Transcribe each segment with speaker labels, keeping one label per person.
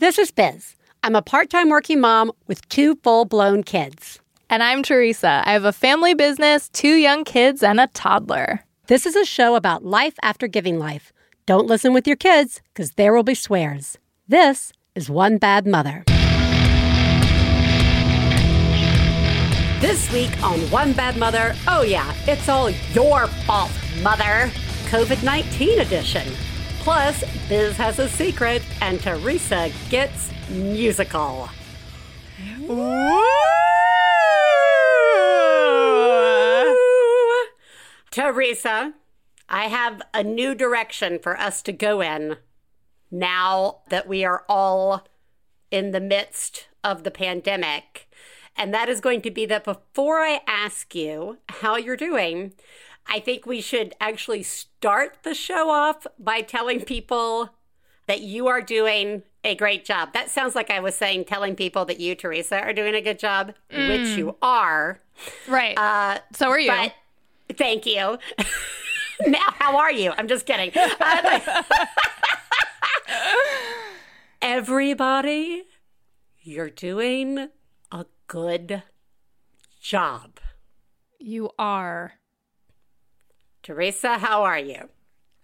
Speaker 1: This is Biz. I'm a part time working mom with two full blown kids.
Speaker 2: And I'm Theresa. I have a family business, two young kids, and a toddler.
Speaker 1: This is a show about life after giving life. Don't listen with your kids, because there will be swears. This is One Bad Mother. This week on One Bad Mother, oh yeah, it's all your fault, mother. COVID 19 edition. Plus, Biz has a secret, and Theresa gets musical. Theresa, I have a new direction for us to go in now that we are all in the midst of the pandemic. And that is going to be that before I ask you how you're doing, I think we should actually start the show off by telling people that you are doing a great job. That sounds like I was saying telling people that you, Theresa, are doing a good job, mm. which you are.
Speaker 2: Right. Uh, so are you.
Speaker 1: But thank you. now, how are you? I'm just kidding. Uh, everybody, you're doing a good job.
Speaker 2: You are.
Speaker 1: Theresa, how are you?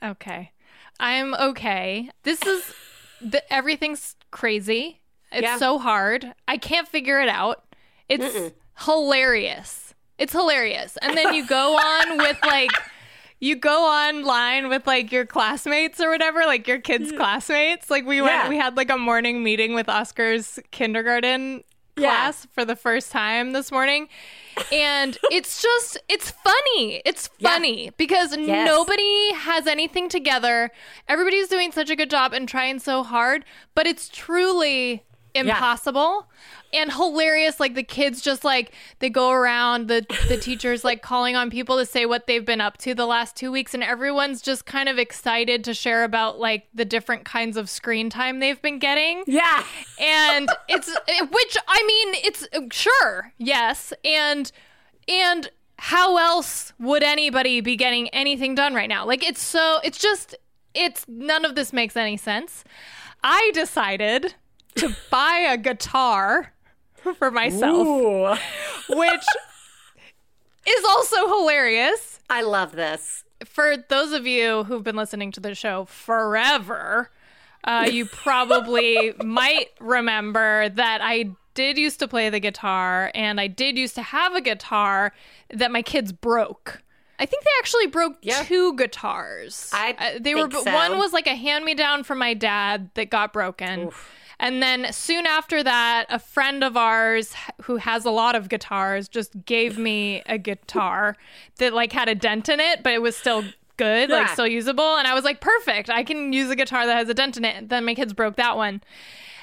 Speaker 2: Okay. I'm okay. This is the, everything's crazy. It's yeah. so hard. I can't figure it out. It's Mm-mm. hilarious. It's hilarious. And then you go on with like you go online with like your classmates or whatever, like your kids' mm. classmates. Like we went, yeah. we had like a morning meeting with Oscar's kindergarten class yeah. for the first time this morning. And it's just, it's funny. It's funny yeah. because yes. nobody has anything together. Everybody's doing such a good job and trying so hard, but it's truly impossible. Yeah. and hilarious like the kids just like they go around the the teachers like calling on people to say what they've been up to the last 2 weeks and everyone's just kind of excited to share about like the different kinds of screen time they've been getting.
Speaker 1: Yeah.
Speaker 2: And it's which i mean it's sure yes and and how else would anybody be getting anything done right now? Like it's so it's just it's none of this makes any sense. I decided to buy a guitar for myself, Ooh. which is also hilarious.
Speaker 1: I love this.
Speaker 2: For those of you who've been listening to the show forever, uh, you probably might remember that I did used to play the guitar and I did used to have a guitar that my kids broke. I think they actually broke yeah. two guitars.
Speaker 1: I uh,
Speaker 2: they
Speaker 1: were
Speaker 2: so. one was like a hand me down from my dad that got broken. Oof. And then soon after that, a friend of ours who has a lot of guitars just gave me a guitar that like had a dent in it, but it was still good, yeah. like still usable. And I was like, perfect. I can use a guitar that has a dent in it. Then my kids broke that one.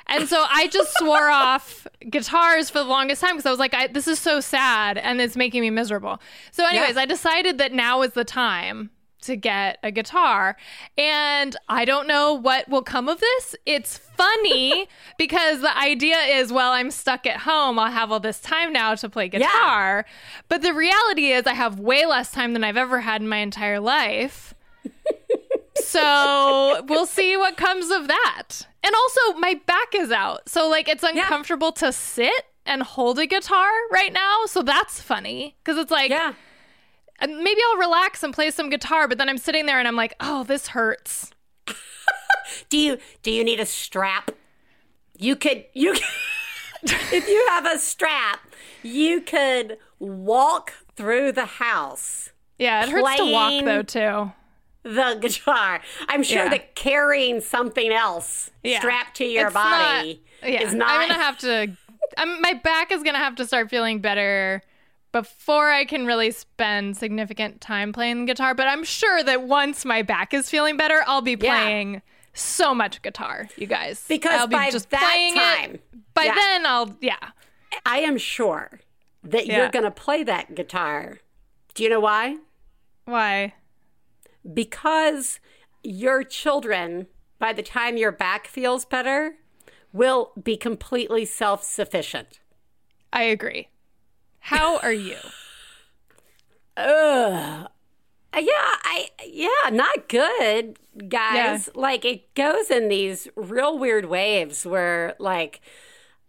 Speaker 2: And so I just swore off guitars for the longest time because I was like, I, this is so sad and it's making me miserable. So, anyways, yeah. I decided that now is the time to get a guitar. And I don't know what will come of this. It's funny because the idea is, well, I'm stuck at home. I'll have all this time now to play guitar. Yeah. But the reality is, I have way less time than I've ever had in my entire life. so we'll see what comes of that. And also, my back is out. So, like, it's uncomfortable yeah. to sit and hold a guitar right now. So that's funny because it's like,
Speaker 1: yeah
Speaker 2: maybe I'll relax and play some guitar, but then I'm sitting there and I'm like, oh, this hurts.
Speaker 1: Do you do you need a strap? You could you if you have a strap, you could walk through the house.
Speaker 2: Yeah, it hurts to walk though too.
Speaker 1: The guitar. I'm sure yeah. that carrying something else yeah. strapped to your
Speaker 2: it's
Speaker 1: body
Speaker 2: not, yeah.
Speaker 1: is not.
Speaker 2: I'm gonna have to. I'm, my back is gonna have to start feeling better before I can really spend significant time playing the guitar. But I'm sure that once my back is feeling better, I'll be playing. So much guitar, you guys.
Speaker 1: Because
Speaker 2: I'll
Speaker 1: be by just that playing time,
Speaker 2: it. By yeah. then, I'll yeah.
Speaker 1: I am sure that yeah. you're going to play that guitar. Do you know why?
Speaker 2: Why?
Speaker 1: Because your children, by the time your back feels better, will be completely self sufficient.
Speaker 2: I agree. How are you?
Speaker 1: Ugh. Uh, yeah, I yeah, not good, guys. Yeah. Like it goes in these real weird waves where like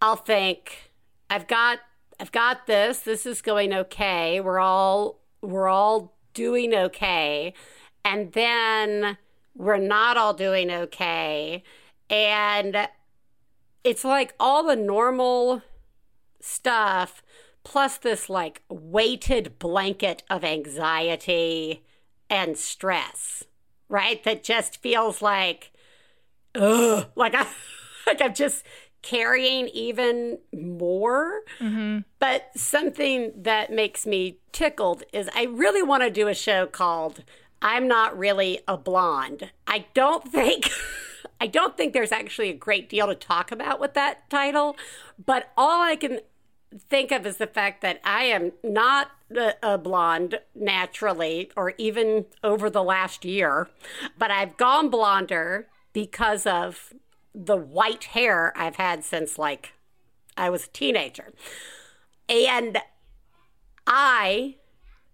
Speaker 1: I'll think I've got I've got this. This is going okay. We're all we're all doing okay. And then we're not all doing okay. And it's like all the normal stuff plus this like weighted blanket of anxiety and stress, right? That just feels like, ugh, like I, like I'm just carrying even more. Mm-hmm. But something that makes me tickled is I really want to do a show called "I'm Not Really a Blonde." I don't think. I don't think there's actually a great deal to talk about with that title, but all I can think of is the fact that I am not a blonde naturally or even over the last year, but I've gone blonder because of the white hair I've had since like I was a teenager. And I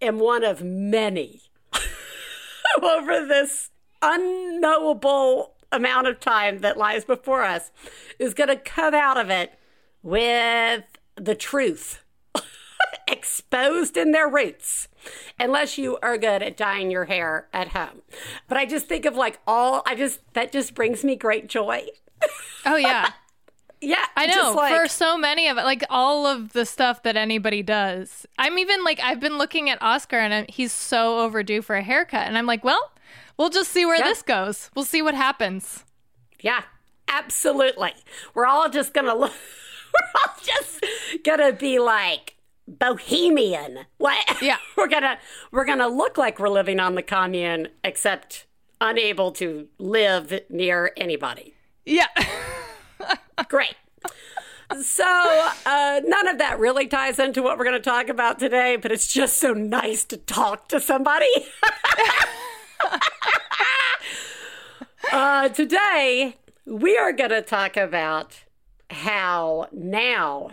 Speaker 1: am one of many over this unknowable amount of time that lies before us is going to come out of it with the truth exposed in their roots unless you are good at dyeing your hair at home. But I just think of like all I just that just brings me great joy.
Speaker 2: Oh yeah.
Speaker 1: yeah.
Speaker 2: I know. Like, for so many of it like all of the stuff that anybody does. I'm even like I've been looking at Oscar and he's so overdue for a haircut and I'm like, well, we'll just see where yeah. this goes. We'll see what happens.
Speaker 1: Yeah. Absolutely. We're all just going to look we're all just gonna be like bohemian. What?
Speaker 2: Yeah,
Speaker 1: we're gonna we're gonna look like we're living on the commune, except unable to live near anybody.
Speaker 2: Yeah,
Speaker 1: great. So, uh, none of that really ties into what we're going to talk about today, but it's just so nice to talk to somebody. uh, today, we are going to talk about how now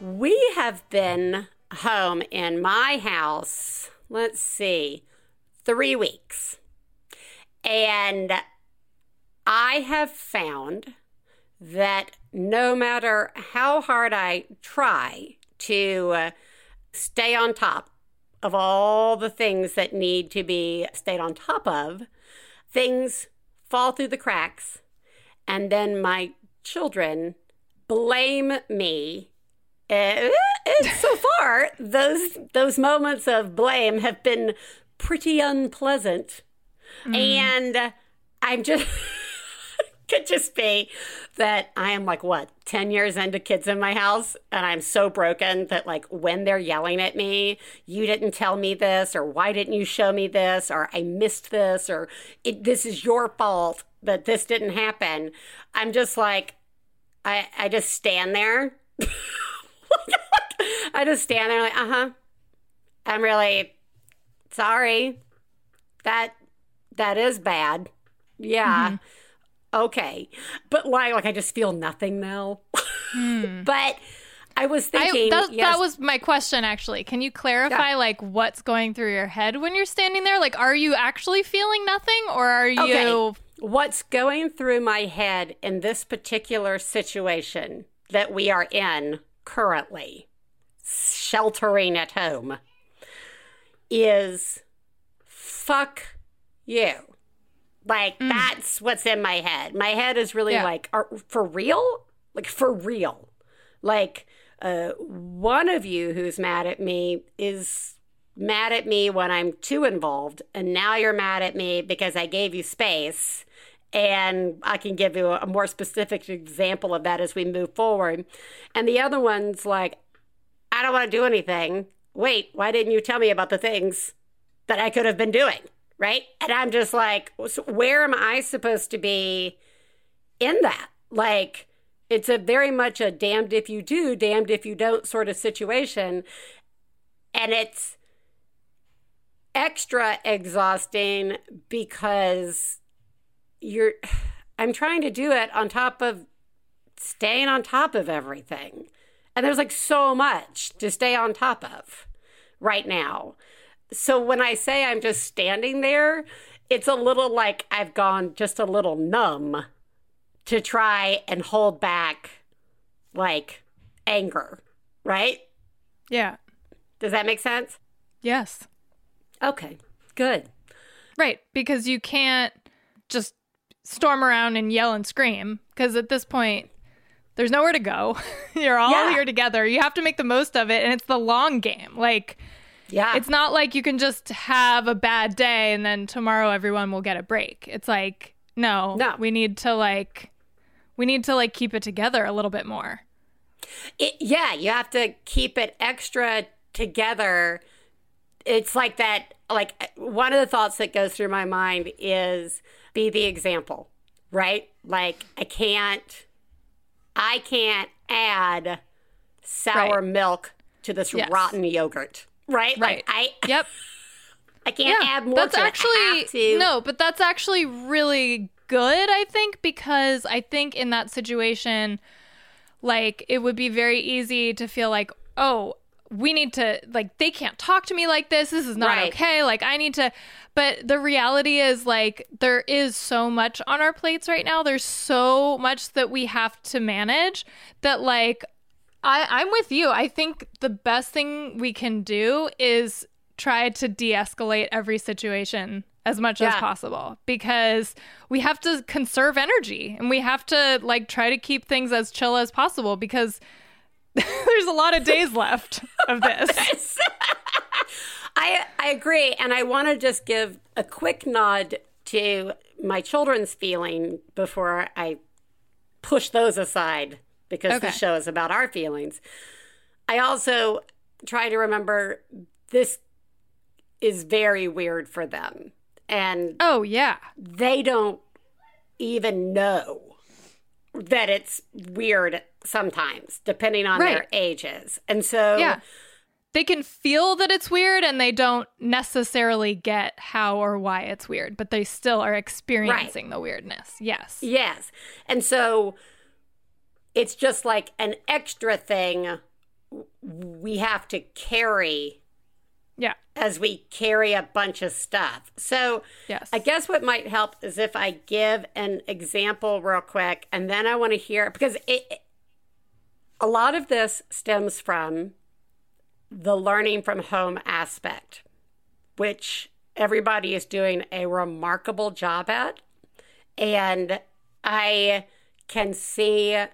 Speaker 1: we have been home in my house, let's see, three weeks. And I have found that no matter how hard I try to uh, stay on top of all the things that need to be stayed on top of, things fall through the cracks. And then my children blame me. Uh, so far, those those moments of blame have been pretty unpleasant, mm. and I'm just could just be that I am like what 10 years into kids in my house and I'm so broken that like when they're yelling at me you didn't tell me this or why didn't you show me this or I missed this or this is your fault that this didn't happen I'm just like I I just stand there. I just stand there like, uh huh. I'm really sorry. That that is bad. Yeah. Mm-hmm. Okay. But why? Like I just feel nothing now. Mm. but I was thinking.
Speaker 2: I, that, yes. that, was my question, actually. Can you clarify, yeah. like, what's going through your head when you're standing there? Like, are you actually feeling nothing, or are you? Okay.
Speaker 1: What's going through my head in this particular situation that we are in currently, sheltering at home, is fuck you. Like, mm. that's what's in my head. My head is really yeah. like, are, for real? Like, for real. Like, uh, one of you who's mad at me is mad at me when I'm too involved, and now you're mad at me because I gave you space. And I can give you a more specific example of that as we move forward. And the other one's like, I don't want to do anything. Wait, why didn't you tell me about the things that I could have been doing, right? And I'm just like, where am I supposed to be in that? Like, it's a very much a damned if you do, damned if you don't sort of situation. And it's extra exhausting because you're, I'm trying to do it on top of staying on top of everything. And there's like so much to stay on top of right now. So when I say I'm just standing there, it's a little like I've gone just a little numb to try and hold back like anger, right?
Speaker 2: Yeah.
Speaker 1: Does that make sense?
Speaker 2: Yes.
Speaker 1: Okay, good.
Speaker 2: Right, because you can't just storm around and yell and scream because at this point there's nowhere to go. You're all yeah. here together. You have to make the most of it and it's the long game. Like
Speaker 1: yeah.
Speaker 2: It's not like you can just have a bad day and then tomorrow everyone will get a break. It's like no, no. we need to like we need to like keep it together a little bit more.
Speaker 1: It, yeah, you have to keep it extra together. It's like that, like one of the thoughts that goes through my mind is be the example, right? Like, I can't, I can't add sour right. milk to this yes. rotten yogurt, right?
Speaker 2: Right.
Speaker 1: Like, I,
Speaker 2: yep.
Speaker 1: I can't yeah, add more.
Speaker 2: That's
Speaker 1: actually
Speaker 2: no, but that's actually really good, I think, because I think in that situation, like it would be very easy to feel like, oh, we need to like they can't talk to me like this. This is not right. okay. Like I need to but the reality is like there is so much on our plates right now. There's so much that we have to manage that like I I'm with you. I think the best thing we can do is try to de-escalate every situation as much yeah. as possible because we have to conserve energy and we have to like try to keep things as chill as possible because there's a lot of days left of this.
Speaker 1: I I agree and I want to just give a quick nod to my children's feeling before I push those aside because okay. the show is about our feelings. I also try to remember this is very weird for them and
Speaker 2: oh yeah
Speaker 1: they don't even know that it's weird sometimes depending on right. their ages and so
Speaker 2: yeah they can feel that it's weird and they don't necessarily get how or why it's weird but they still are experiencing right. the weirdness yes
Speaker 1: yes and so it's just like an extra thing we have to carry
Speaker 2: yeah.
Speaker 1: As we carry a bunch of stuff. So,
Speaker 2: yes.
Speaker 1: I guess what might help is if I give an example real quick and then I want to hear because it, a lot of this stems from the learning from home aspect, which everybody is doing a remarkable job at. And I can see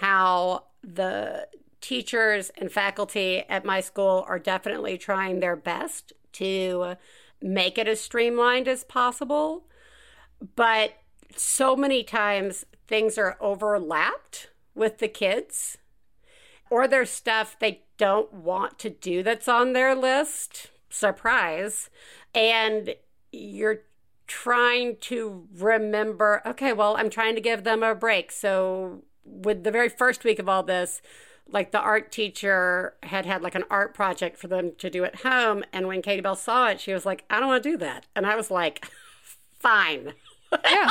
Speaker 1: how the teachers and faculty at my school are definitely trying their best to make it as streamlined as possible. But so many times things are overlapped with the kids, or there's stuff they don't want to do that's on their list. Surprise. And you're trying to remember, okay, well, I'm trying to give them a break. So, with the very first week of all this, like the art teacher had had like an art project for them to do at home and when katie bell saw it she was like i don't want to do that and i was like fine
Speaker 2: yeah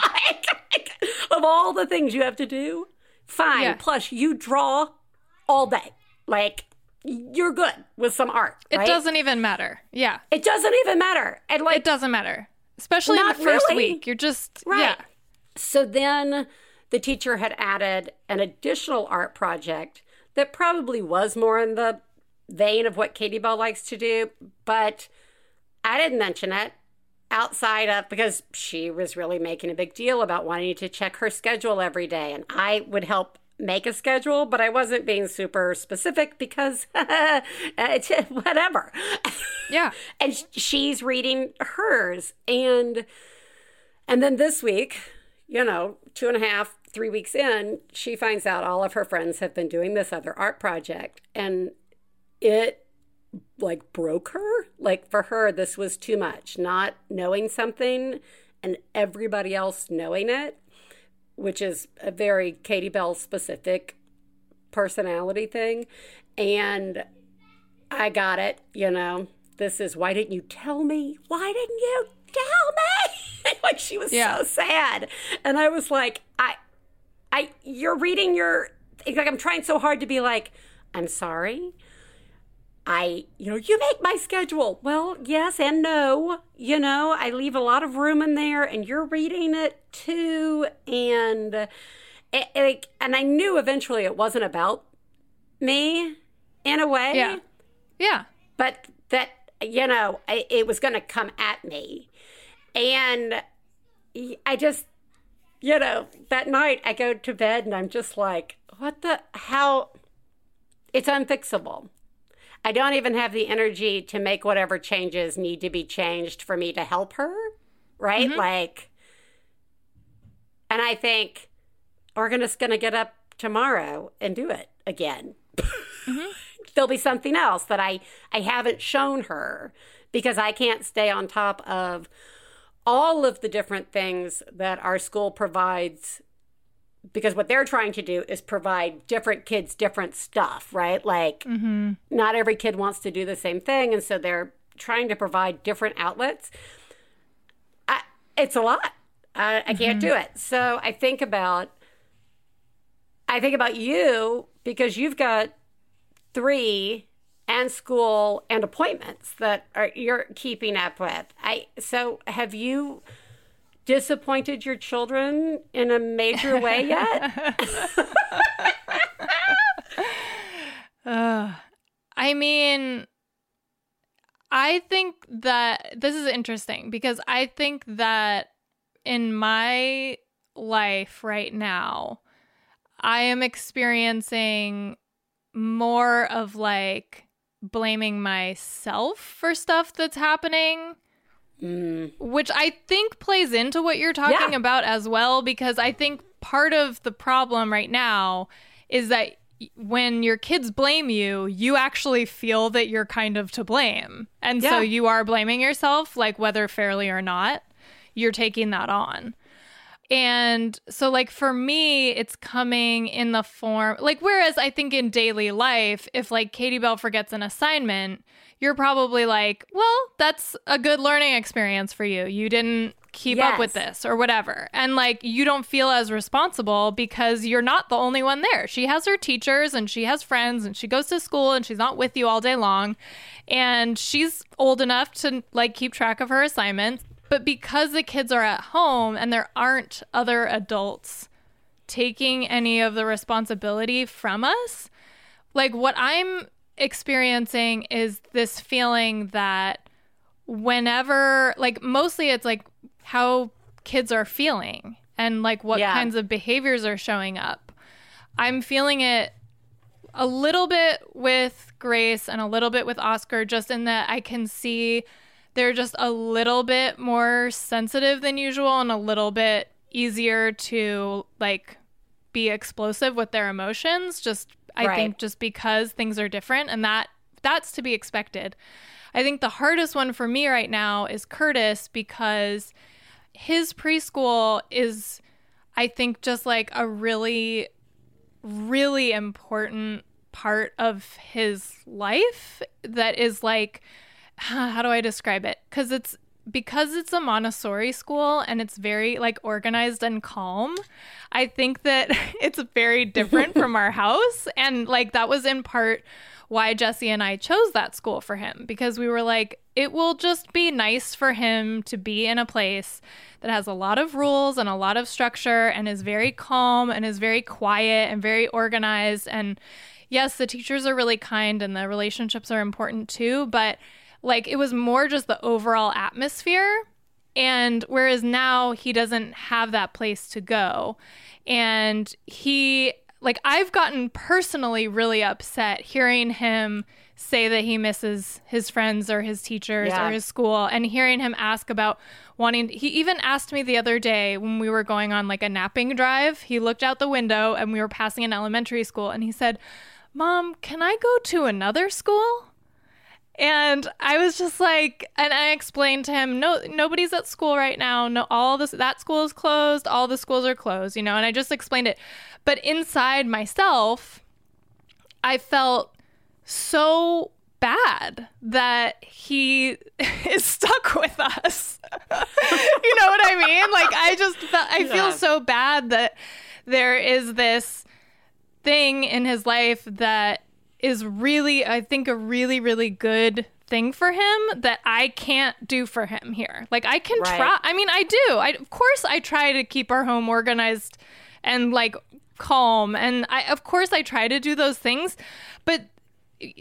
Speaker 1: of all the things you have to do fine yeah. plus you draw all day like you're good with some art
Speaker 2: right? it doesn't even matter yeah
Speaker 1: it doesn't even matter and like
Speaker 2: it doesn't matter especially in the first really. week you're just right yeah.
Speaker 1: so then the teacher had added an additional art project that probably was more in the vein of what Katie Bell likes to do, but I didn't mention it outside of because she was really making a big deal about wanting to check her schedule every day. And I would help make a schedule, but I wasn't being super specific because it's whatever.
Speaker 2: Yeah.
Speaker 1: and she's reading hers. And and then this week, you know, two and a half, three weeks in, she finds out all of her friends have been doing this other art project. And it like broke her. Like for her, this was too much. Not knowing something and everybody else knowing it, which is a very Katie Bell specific personality thing. And I got it, you know. This is why didn't you tell me? Why didn't you tell me? like she was yeah. so sad. And I was like, I I you're reading your like I'm trying so hard to be like, I'm sorry. I, you know, you make my schedule. Well, yes and no. You know, I leave a lot of room in there and you're reading it too. And, eh, eh, it, it, and I knew eventually it wasn't about me in a way.
Speaker 2: Yeah. Yeah.
Speaker 1: But that, you know, it was going to come at me. And I just, you know, that night I go to bed and I'm just like, what the, how, it's unfixable. I don't even have the energy to make whatever changes need to be changed for me to help her. Right? Mm-hmm. Like, and I think we're just going to get up tomorrow and do it again. Mm-hmm. There'll be something else that I, I haven't shown her because I can't stay on top of all of the different things that our school provides because what they're trying to do is provide different kids different stuff, right? Like, mm-hmm. not every kid wants to do the same thing. And so they're trying to provide different outlets. I, it's a lot. I, I can't mm-hmm. do it. So I think about, I think about you because you've got three and school and appointments that are you're keeping up with. I so have you disappointed your children in a major way yet?
Speaker 2: uh, I mean, I think that this is interesting because I think that in my life right now, I am experiencing more of like blaming myself for stuff that's happening Mm. Which I think plays into what you're talking yeah. about as well, because I think part of the problem right now is that when your kids blame you, you actually feel that you're kind of to blame. And yeah. so you are blaming yourself, like whether fairly or not, you're taking that on. And so, like, for me, it's coming in the form, like, whereas I think in daily life, if like Katie Bell forgets an assignment, you're probably like, well, that's a good learning experience for you. You didn't keep yes. up with this or whatever. And like, you don't feel as responsible because you're not the only one there. She has her teachers and she has friends and she goes to school and she's not with you all day long. And she's old enough to like keep track of her assignments. But because the kids are at home and there aren't other adults taking any of the responsibility from us, like what I'm experiencing is this feeling that whenever, like, mostly it's like how kids are feeling and like what yeah. kinds of behaviors are showing up. I'm feeling it a little bit with Grace and a little bit with Oscar, just in that I can see they're just a little bit more sensitive than usual and a little bit easier to like be explosive with their emotions just I right. think just because things are different and that that's to be expected. I think the hardest one for me right now is Curtis because his preschool is I think just like a really really important part of his life that is like how do I describe it? Cuz it's because it's a Montessori school and it's very like organized and calm, I think that it's very different from our house. And like that was in part why Jesse and I chose that school for him because we were like, it will just be nice for him to be in a place that has a lot of rules and a lot of structure and is very calm and is very quiet and very organized. And yes, the teachers are really kind and the relationships are important too, but like it was more just the overall atmosphere. And whereas now he doesn't have that place to go. And he, like, I've gotten personally really upset hearing him say that he misses his friends or his teachers yeah. or his school and hearing him ask about wanting he even asked me the other day when we were going on like a napping drive he looked out the window and we were passing an elementary school and he said mom can i go to another school And I was just like, and I explained to him, no, nobody's at school right now. No, all this, that school is closed. All the schools are closed, you know, and I just explained it. But inside myself, I felt so bad that he is stuck with us. you know what I mean? Like I just felt I yeah. feel so bad that there is this thing in his life that is really I think a really really good thing for him that I can't do for him here. Like I can right. try I mean I do. I of course I try to keep our home organized and like calm and I of course I try to do those things, but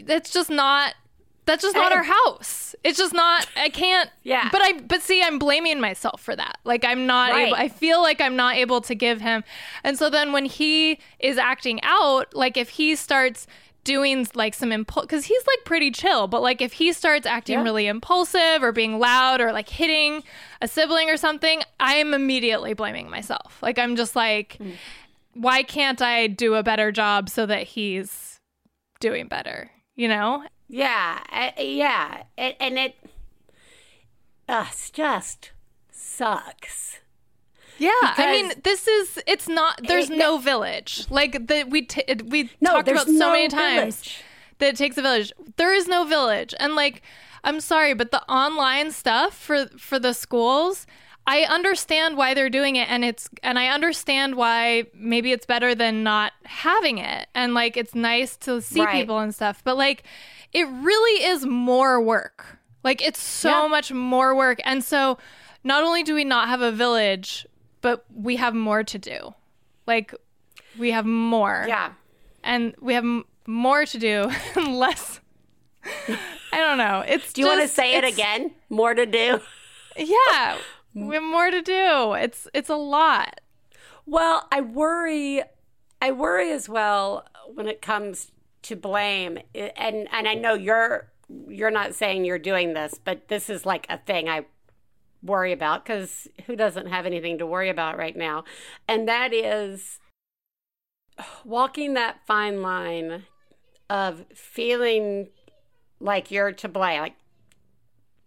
Speaker 2: that's just not that's just not our house. It's just not. I can't.
Speaker 1: Yeah.
Speaker 2: But I. But see, I'm blaming myself for that. Like I'm not right. able. I feel like I'm not able to give him. And so then when he is acting out, like if he starts doing like some impulse, because he's like pretty chill. But like if he starts acting yeah. really impulsive or being loud or like hitting a sibling or something, I am immediately blaming myself. Like I'm just like, mm. why can't I do a better job so that he's doing better? You know?
Speaker 1: Yeah, uh, yeah, it, and it, uh, just sucks.
Speaker 2: Yeah, I mean, this is it's not. There's it, no village like that. We t- we no, talked about so no many times village. that it takes a village. There is no village, and like, I'm sorry, but the online stuff for for the schools. I understand why they're doing it and it's and I understand why maybe it's better than not having it and like it's nice to see right. people and stuff but like it really is more work. Like it's so yeah. much more work. And so not only do we not have a village, but we have more to do. Like we have more.
Speaker 1: Yeah.
Speaker 2: And we have m- more to do and less. I don't know. It's
Speaker 1: Do you want to say it again? More to do?
Speaker 2: Yeah. we have more to do. It's it's a lot.
Speaker 1: Well, I worry I worry as well when it comes to blame and and I know you're you're not saying you're doing this but this is like a thing I worry about cuz who doesn't have anything to worry about right now? And that is walking that fine line of feeling like you're to blame like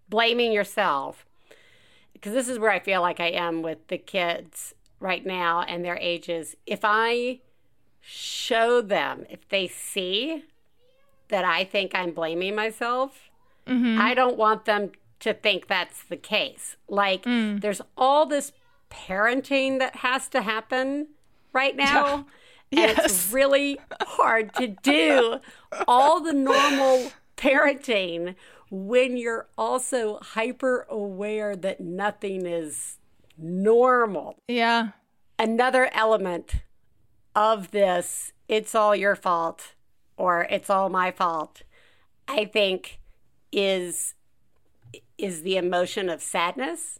Speaker 1: blaming yourself. Because this is where I feel like I am with the kids right now and their ages. If I show them if they see that I think I'm blaming myself, mm-hmm. I don't want them to think that's the case. Like, mm. there's all this parenting that has to happen right now. Yeah. And yes. it's really hard to do all the normal parenting when you're also hyper aware that nothing is normal.
Speaker 2: Yeah.
Speaker 1: Another element of this, it's all your fault or it's all my fault, I think is is the emotion of sadness.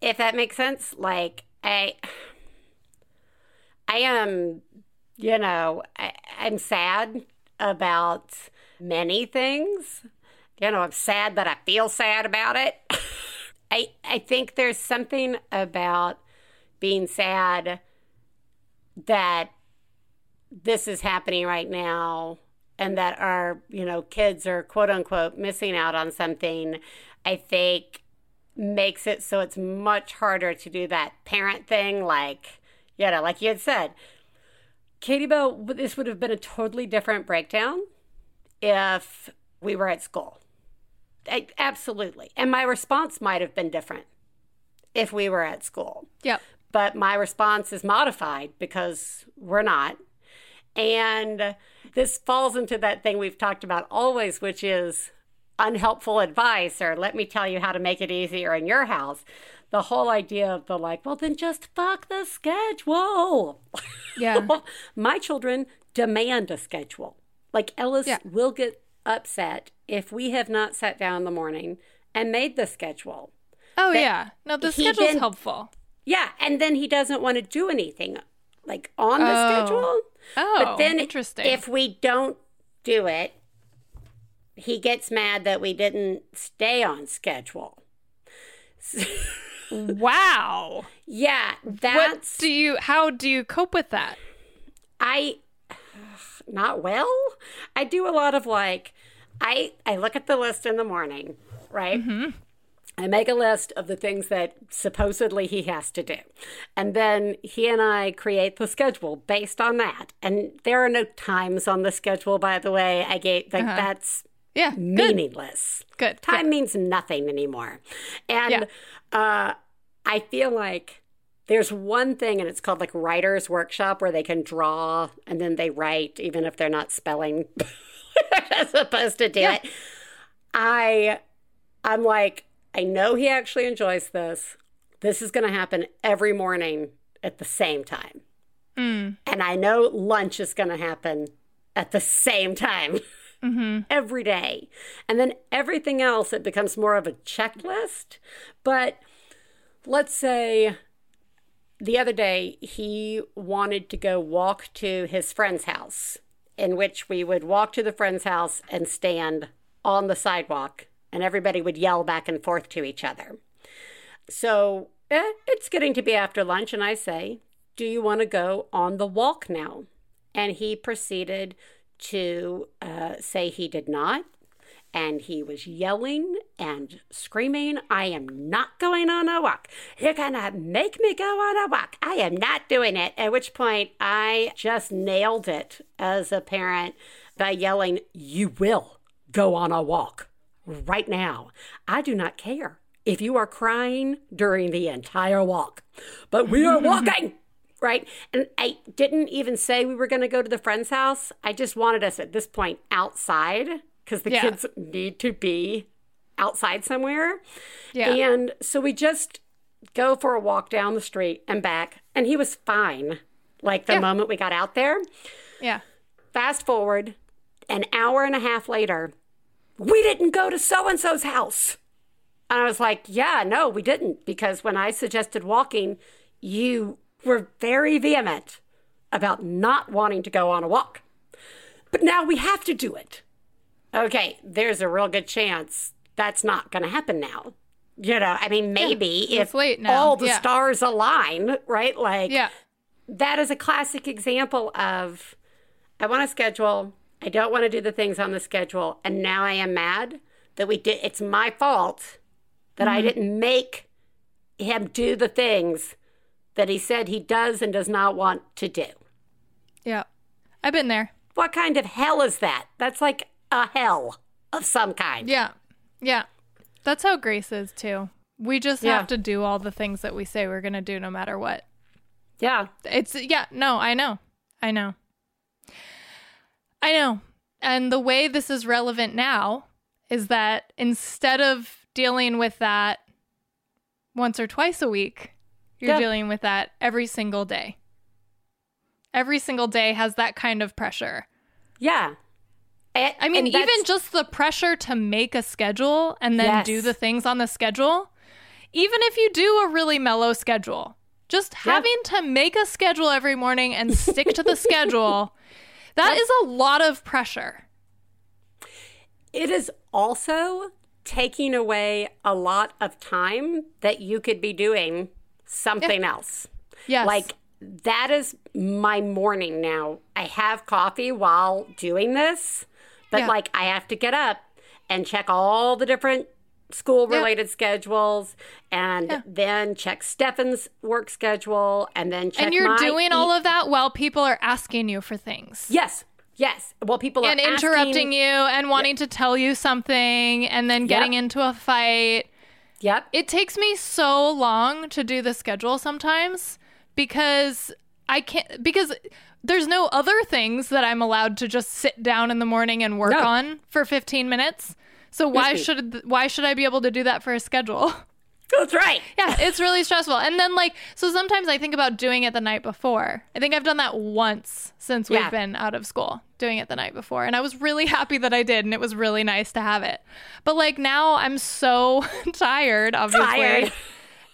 Speaker 1: If that makes sense, like I I am, you know, I, I'm sad about many things. You know, I'm sad that I feel sad about it. I I think there's something about being sad that this is happening right now and that our you know kids are quote unquote missing out on something i think makes it so it's much harder to do that parent thing like you know like you had said katie bell this would have been a totally different breakdown if we were at school. I, absolutely. And my response might have been different if we were at school.
Speaker 2: Yep.
Speaker 1: But my response is modified because we're not. And this falls into that thing we've talked about always, which is unhelpful advice or let me tell you how to make it easier in your house. The whole idea of the like, well, then just fuck the schedule.
Speaker 2: Yeah.
Speaker 1: My children demand a schedule. Like Ellis yeah. will get upset if we have not sat down in the morning and made the schedule.
Speaker 2: Oh, yeah. No, the schedule's then, helpful.
Speaker 1: Yeah, and then he doesn't want to do anything like on the oh. schedule.
Speaker 2: Oh, but then interesting.
Speaker 1: If we don't do it, he gets mad that we didn't stay on schedule.
Speaker 2: wow.
Speaker 1: Yeah, that's
Speaker 2: what do you how do you cope with that?
Speaker 1: I not well. I do a lot of like I I look at the list in the morning, right? Mm-hmm. I make a list of the things that supposedly he has to do. And then he and I create the schedule based on that. And there are no times on the schedule, by the way. I gave like uh-huh. that's
Speaker 2: yeah,
Speaker 1: meaningless.
Speaker 2: Good.
Speaker 1: Time means nothing anymore. And yeah. uh, I feel like there's one thing, and it's called like writer's workshop, where they can draw and then they write, even if they're not spelling as supposed to do yeah. it. I, I'm like, I know he actually enjoys this. This is going to happen every morning at the same time. Mm. And I know lunch is going to happen at the same time mm-hmm. every day. And then everything else, it becomes more of a checklist. But let's say the other day he wanted to go walk to his friend's house, in which we would walk to the friend's house and stand on the sidewalk and everybody would yell back and forth to each other. So eh, it's getting to be after lunch, and I say, Do you want to go on the walk now? And he proceeded to uh, say he did not. And he was yelling and screaming, I am not going on a walk. You're going to make me go on a walk. I am not doing it. At which point, I just nailed it as a parent by yelling, You will go on a walk right now. I do not care if you are crying during the entire walk, but we are walking. right? And I didn't even say we were going to go to the friend's house. I just wanted us at this point outside because the yeah. kids need to be outside somewhere. Yeah. And so we just go for a walk down the street and back, and he was fine. Like the yeah. moment we got out there.
Speaker 2: Yeah.
Speaker 1: Fast forward, an hour and a half later, we didn't go to so and so's house. And I was like, yeah, no, we didn't. Because when I suggested walking, you were very vehement about not wanting to go on a walk. But now we have to do it. Okay, there's a real good chance that's not going to happen now. You know, I mean, maybe yeah, if all the yeah. stars align, right? Like, yeah. that is a classic example of I want to schedule I don't want to do the things on the schedule. And now I am mad that we did. It's my fault that mm-hmm. I didn't make him do the things that he said he does and does not want to do.
Speaker 2: Yeah. I've been there.
Speaker 1: What kind of hell is that? That's like a hell of some kind.
Speaker 2: Yeah. Yeah. That's how Grace is too. We just yeah. have to do all the things that we say we're going to do no matter what.
Speaker 1: Yeah.
Speaker 2: It's, yeah, no, I know. I know. I know. And the way this is relevant now is that instead of dealing with that once or twice a week, you're yeah. dealing with that every single day. Every single day has that kind of pressure.
Speaker 1: Yeah.
Speaker 2: And, I mean, even just the pressure to make a schedule and then yes. do the things on the schedule, even if you do a really mellow schedule, just having to make a schedule every morning and stick to the schedule that is a lot of pressure.
Speaker 1: It is also taking away a lot of time that you could be doing something yeah. else.
Speaker 2: Yes.
Speaker 1: Like that is my morning now. I have coffee while doing this, but yeah. like I have to get up and check all the different school related yeah. schedules and yeah. then check Stefan's work schedule and then check
Speaker 2: And you're doing e- all of that while people are asking you for things.
Speaker 1: Yes. Yes. Well, people are
Speaker 2: and
Speaker 1: interrupting
Speaker 2: you and wanting to tell you something and then getting yep. into a fight.
Speaker 1: Yep.
Speaker 2: It takes me so long to do the schedule sometimes because I can't because there's no other things that I'm allowed to just sit down in the morning and work no. on for 15 minutes. So why should why should I be able to do that for a schedule?
Speaker 1: That's right.
Speaker 2: Yeah, it's really stressful. And then like so sometimes I think about doing it the night before. I think I've done that once since we've been out of school, doing it the night before. And I was really happy that I did and it was really nice to have it. But like now I'm so tired, obviously. Tired.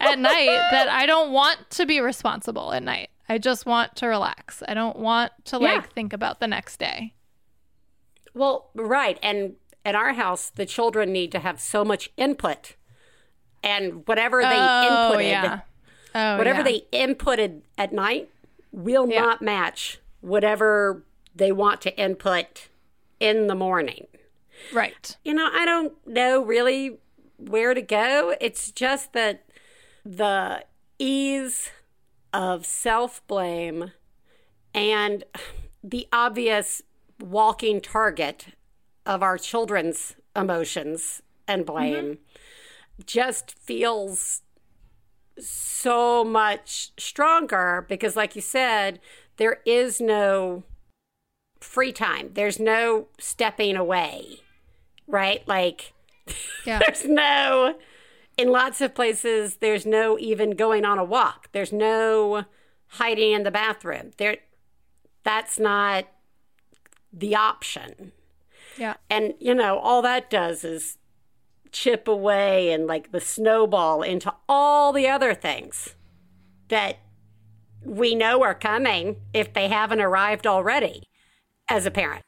Speaker 2: at night that I don't want to be responsible at night. I just want to relax. I don't want to like yeah. think about the next day.
Speaker 1: Well, right. And at our house, the children need to have so much input, and whatever they oh, inputted, yeah. oh, whatever yeah. they inputted at night, will yeah. not match whatever they want to input in the morning.
Speaker 2: Right.
Speaker 1: You know, I don't know really where to go. It's just that the ease of self blame and the obvious walking target of our children's emotions and blame mm-hmm. just feels so much stronger because, like you said, there is no free time, there's no stepping away, right? Like, yeah. there's no, in lots of places, there's no even going on a walk, there's no hiding in the bathroom. There, that's not the option.
Speaker 2: Yeah.
Speaker 1: And, you know, all that does is chip away and like the snowball into all the other things that we know are coming if they haven't arrived already as a parent.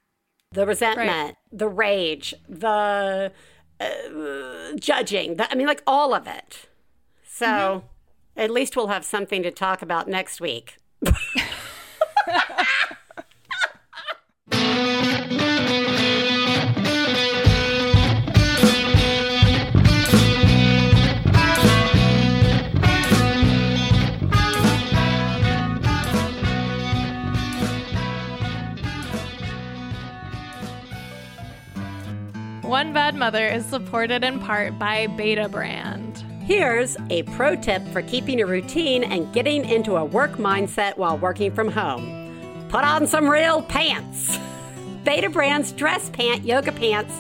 Speaker 1: The resentment, right. the rage, the uh, judging, the, I mean, like all of it. So mm-hmm. at least we'll have something to talk about next week.
Speaker 2: One Bad Mother is supported in part by Betabrand.
Speaker 1: Here's a pro tip for keeping a routine and getting into a work mindset while working from home. Put on some real pants. Betabrand's dress pant yoga pants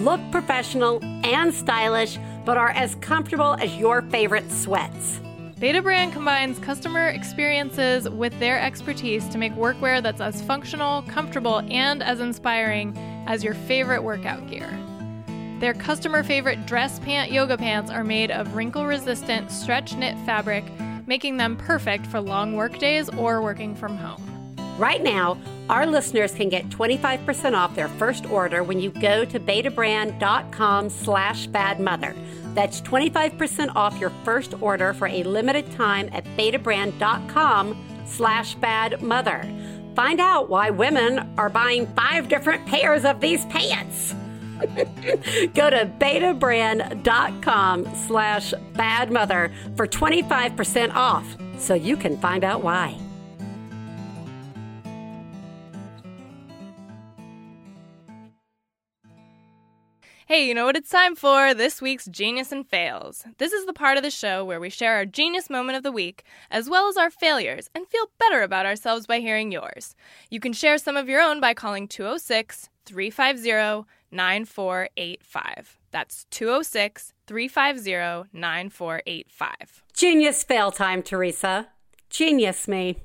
Speaker 1: look professional and stylish, but are as comfortable as your favorite sweats.
Speaker 2: Betabrand combines customer experiences with their expertise to make workwear that's as functional, comfortable, and as inspiring as your favorite workout gear. Their customer favorite dress pant yoga pants are made of wrinkle resistant stretch knit fabric, making them perfect for long work days or working from home.
Speaker 1: Right now, our listeners can get 25% off their first order when you go to betabrand.com slash badmother. That's 25% off your first order for a limited time at betabrand.com slash badmother. Find out why women are buying five different pairs of these pants. Go to betabrand.com slash badmother for 25% off so you can find out why.
Speaker 2: Hey, you know what it's time for? This week's Genius and Fails. This is the part of the show where we share our genius moment of the week, as well as our failures, and feel better about ourselves by hearing yours. You can share some of your own by calling 206 350 9485. That's 206 350 9485.
Speaker 1: Genius fail time, Theresa. Genius me.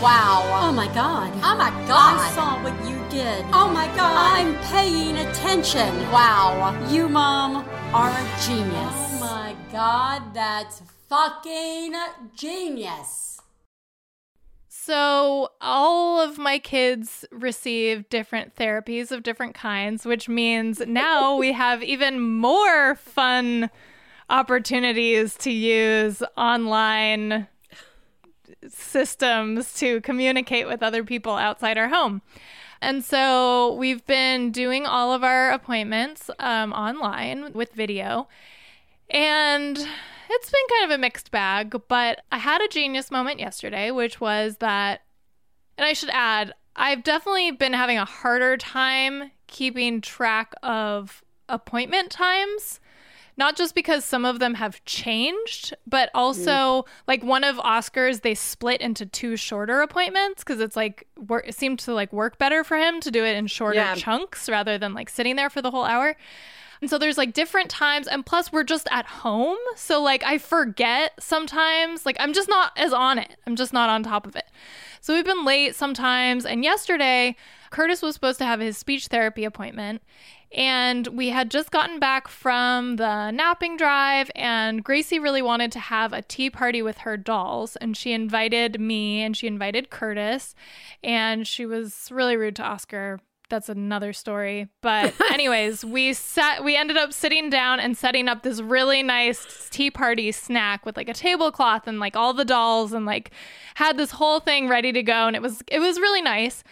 Speaker 3: Wow. Oh my God.
Speaker 4: Oh my God.
Speaker 3: I saw what you did.
Speaker 4: Oh my God.
Speaker 3: I'm paying attention.
Speaker 4: Wow.
Speaker 3: You, Mom, are a genius.
Speaker 4: Oh my God. That's fucking genius.
Speaker 2: So, all of my kids receive different therapies of different kinds, which means now we have even more fun opportunities to use online systems to communicate with other people outside our home. And so we've been doing all of our appointments um, online with video. And it's been kind of a mixed bag, but I had a genius moment yesterday, which was that, and I should add, I've definitely been having a harder time keeping track of appointment times. Not just because some of them have changed, but also mm. like one of Oscar's, they split into two shorter appointments because it's like work, it seemed to like work better for him to do it in shorter yeah. chunks rather than like sitting there for the whole hour. And so there's like different times and plus we're just at home. So like I forget sometimes. Like I'm just not as on it. I'm just not on top of it. So we've been late sometimes and yesterday Curtis was supposed to have his speech therapy appointment and we had just gotten back from the napping drive and Gracie really wanted to have a tea party with her dolls and she invited me and she invited Curtis and she was really rude to Oscar that's another story. But anyways, we sat we ended up sitting down and setting up this really nice tea party snack with like a tablecloth and like all the dolls and like had this whole thing ready to go and it was it was really nice.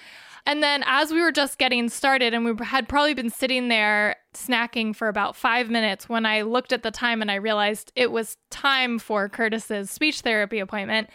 Speaker 2: And then as we were just getting started, and we had probably been sitting there snacking for about five minutes when I looked at the time and I realized it was time for Curtis's speech therapy appointment.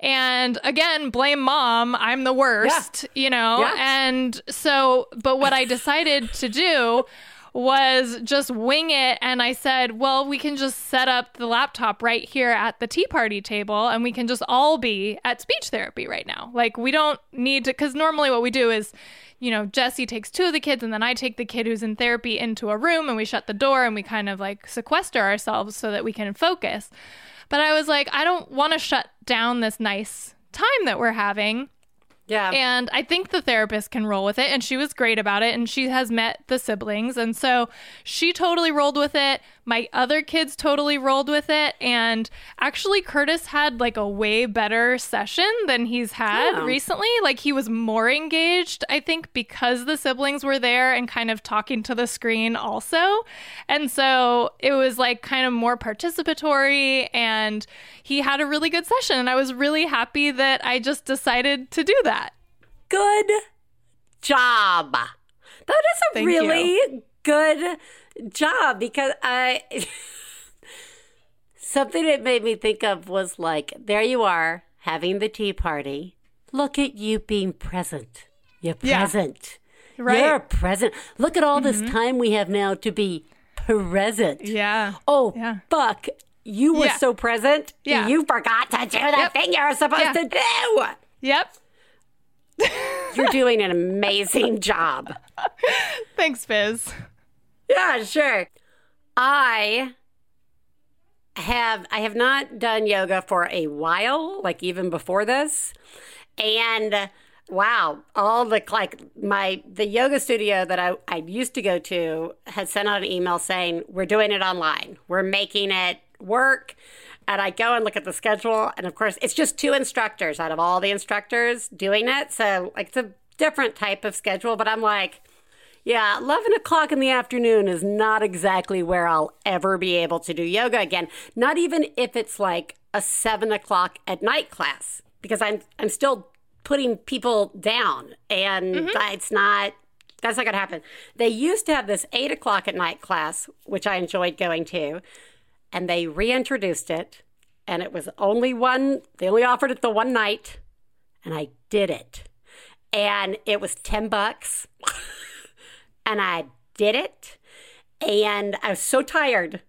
Speaker 2: And again, blame mom. I'm the worst, yeah. you know? Yeah. And so, but what I decided to do was just wing it. And I said, well, we can just set up the laptop right here at the tea party table and we can just all be at speech therapy right now. Like, we don't need to, because normally what we do is, you know, Jesse takes two of the kids and then I take the kid who's in therapy into a room and we shut the door and we kind of like sequester ourselves so that we can focus. But I was like, I don't want to shut down this nice time that we're having
Speaker 1: yeah.
Speaker 2: And I think the therapist can roll with it. And she was great about it. And she has met the siblings. And so she totally rolled with it. My other kids totally rolled with it. And actually, Curtis had like a way better session than he's had yeah. recently. Like he was more engaged, I think, because the siblings were there and kind of talking to the screen also. And so it was like kind of more participatory. And he had a really good session. And I was really happy that I just decided to do that.
Speaker 1: Good job. That is a Thank really you. good job because I something that made me think of was like there you are having the tea party. Look at you being present. You're present. Yeah. Right. You're present. Look at all mm-hmm. this time we have now to be present.
Speaker 2: Yeah.
Speaker 1: Oh,
Speaker 2: yeah.
Speaker 1: fuck. You were yeah. so present.
Speaker 2: Yeah.
Speaker 1: You forgot to do the yep. thing you're supposed to do.
Speaker 2: Yep.
Speaker 1: You're doing an amazing job.
Speaker 2: Thanks, Biz.
Speaker 1: Yeah, sure. I have I have not done yoga for a while, like even before this. And wow, all the like my the yoga studio that I, I used to go to had sent out an email saying, We're doing it online. We're making it work. And I go and look at the schedule, and of course, it's just two instructors out of all the instructors doing it. So, like, it's a different type of schedule, but I'm like, yeah, 11 o'clock in the afternoon is not exactly where I'll ever be able to do yoga again. Not even if it's like a 7 o'clock at night class, because I'm, I'm still putting people down and mm-hmm. it's not that's not going to happen. They used to have this eight o'clock at night class, which I enjoyed going to, and they reintroduced it. And it was only one, they only offered it the one night, and I did it. And it was 10 bucks. and I did it. And I was so tired,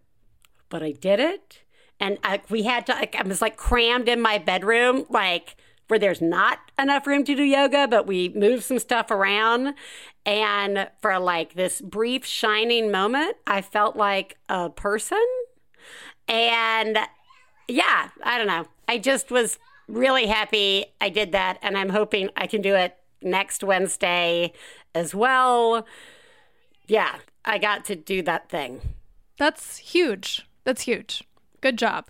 Speaker 1: but I did it. And I, we had to, I was like crammed in my bedroom, like where there's not enough room to do yoga, but we moved some stuff around. And for like this brief shining moment, I felt like a person. And yeah, I don't know. I just was really happy I did that. And I'm hoping I can do it next Wednesday as well yeah, I got to do that thing.
Speaker 2: That's huge. That's huge. Good job.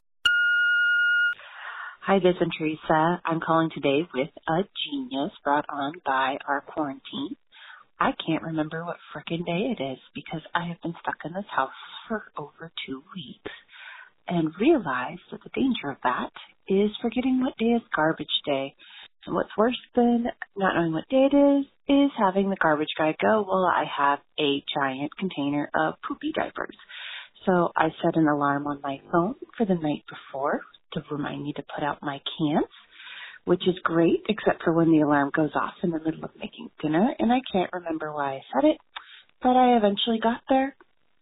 Speaker 5: Hi, this is Teresa. I'm calling today with a genius brought on by our quarantine. I can't remember what frickin' day it is because I have been stuck in this house for over two weeks and realized that the danger of that is forgetting what day is garbage day. And what's worse than not knowing what day it is is having the garbage guy go, well, I have a giant container of poopy diapers. So I set an alarm on my phone for the night before to remind me to put out my cans, which is great, except for when the alarm goes off in the middle of making dinner. And I can't remember why I said it, but I eventually got there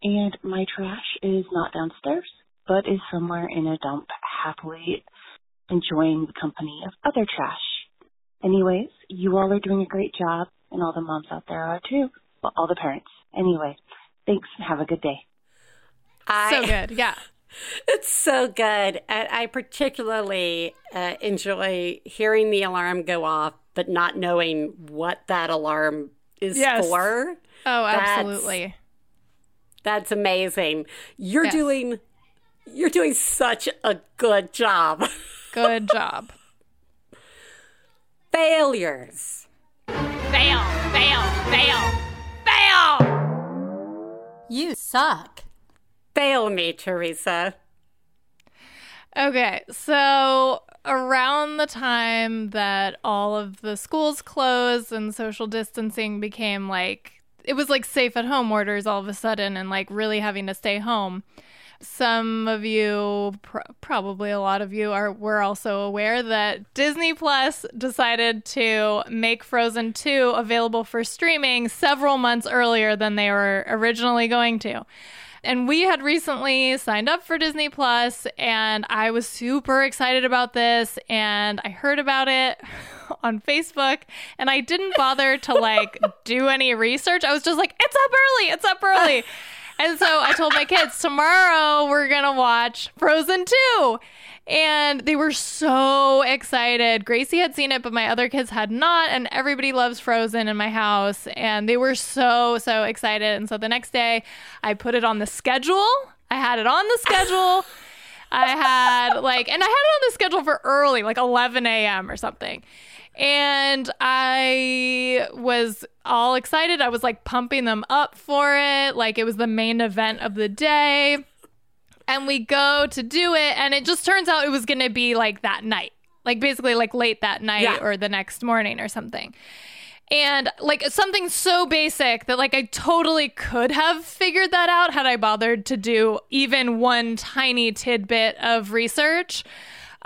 Speaker 5: and my trash is not downstairs, but is somewhere in a dump happily enjoying the company of other trash. Anyways, you all are doing a great job and all the moms out there are too. Well, all the parents. Anyway, thanks and have a good day.
Speaker 2: I, so good. Yeah.
Speaker 1: It's so good. I, particularly uh, enjoy hearing the alarm go off, but not knowing what that alarm is yes. for.
Speaker 2: Oh, absolutely.
Speaker 1: That's, that's amazing. You're yes. doing you're doing such a good job.
Speaker 2: Good job.
Speaker 1: Failures.
Speaker 4: Fail, fail, fail, fail! You suck.
Speaker 1: Fail me, Theresa.
Speaker 2: Okay, so around the time that all of the schools closed and social distancing became like it was like safe at home orders all of a sudden and like really having to stay home some of you pr- probably a lot of you are were also aware that Disney Plus decided to make Frozen 2 available for streaming several months earlier than they were originally going to. And we had recently signed up for Disney Plus and I was super excited about this and I heard about it on Facebook and I didn't bother to like do any research. I was just like it's up early, it's up early. And so I told my kids, tomorrow we're going to watch Frozen 2. And they were so excited. Gracie had seen it, but my other kids had not. And everybody loves Frozen in my house. And they were so, so excited. And so the next day, I put it on the schedule. I had it on the schedule. I had like, and I had it on the schedule for early, like 11 a.m. or something. And I was all excited. I was like pumping them up for it. Like it was the main event of the day. And we go to do it. And it just turns out it was going to be like that night, like basically like late that night yeah. or the next morning or something. And like something so basic that like I totally could have figured that out had I bothered to do even one tiny tidbit of research.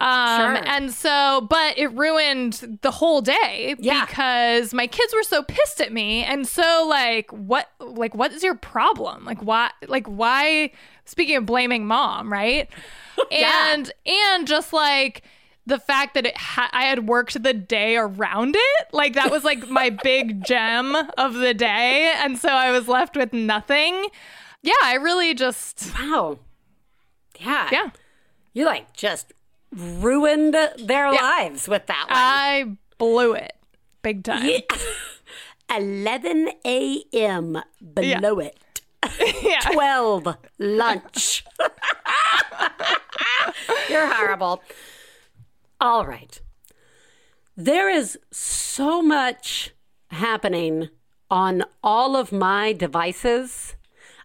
Speaker 2: Um, sure. And so, but it ruined the whole day yeah. because my kids were so pissed at me. And so, like, what, like, what is your problem? Like, why, like, why, speaking of blaming mom, right? yeah. And, and just like, the fact that it ha- I had worked the day around it, like that was like my big gem of the day, and so I was left with nothing. Yeah, I really just
Speaker 1: wow. Yeah,
Speaker 2: yeah.
Speaker 1: You like just ruined their yeah. lives with that one.
Speaker 2: I blew it big time. Yeah.
Speaker 1: 11 a.m. below yeah. it. yeah. 12 lunch. You're horrible. All right. There is so much happening on all of my devices.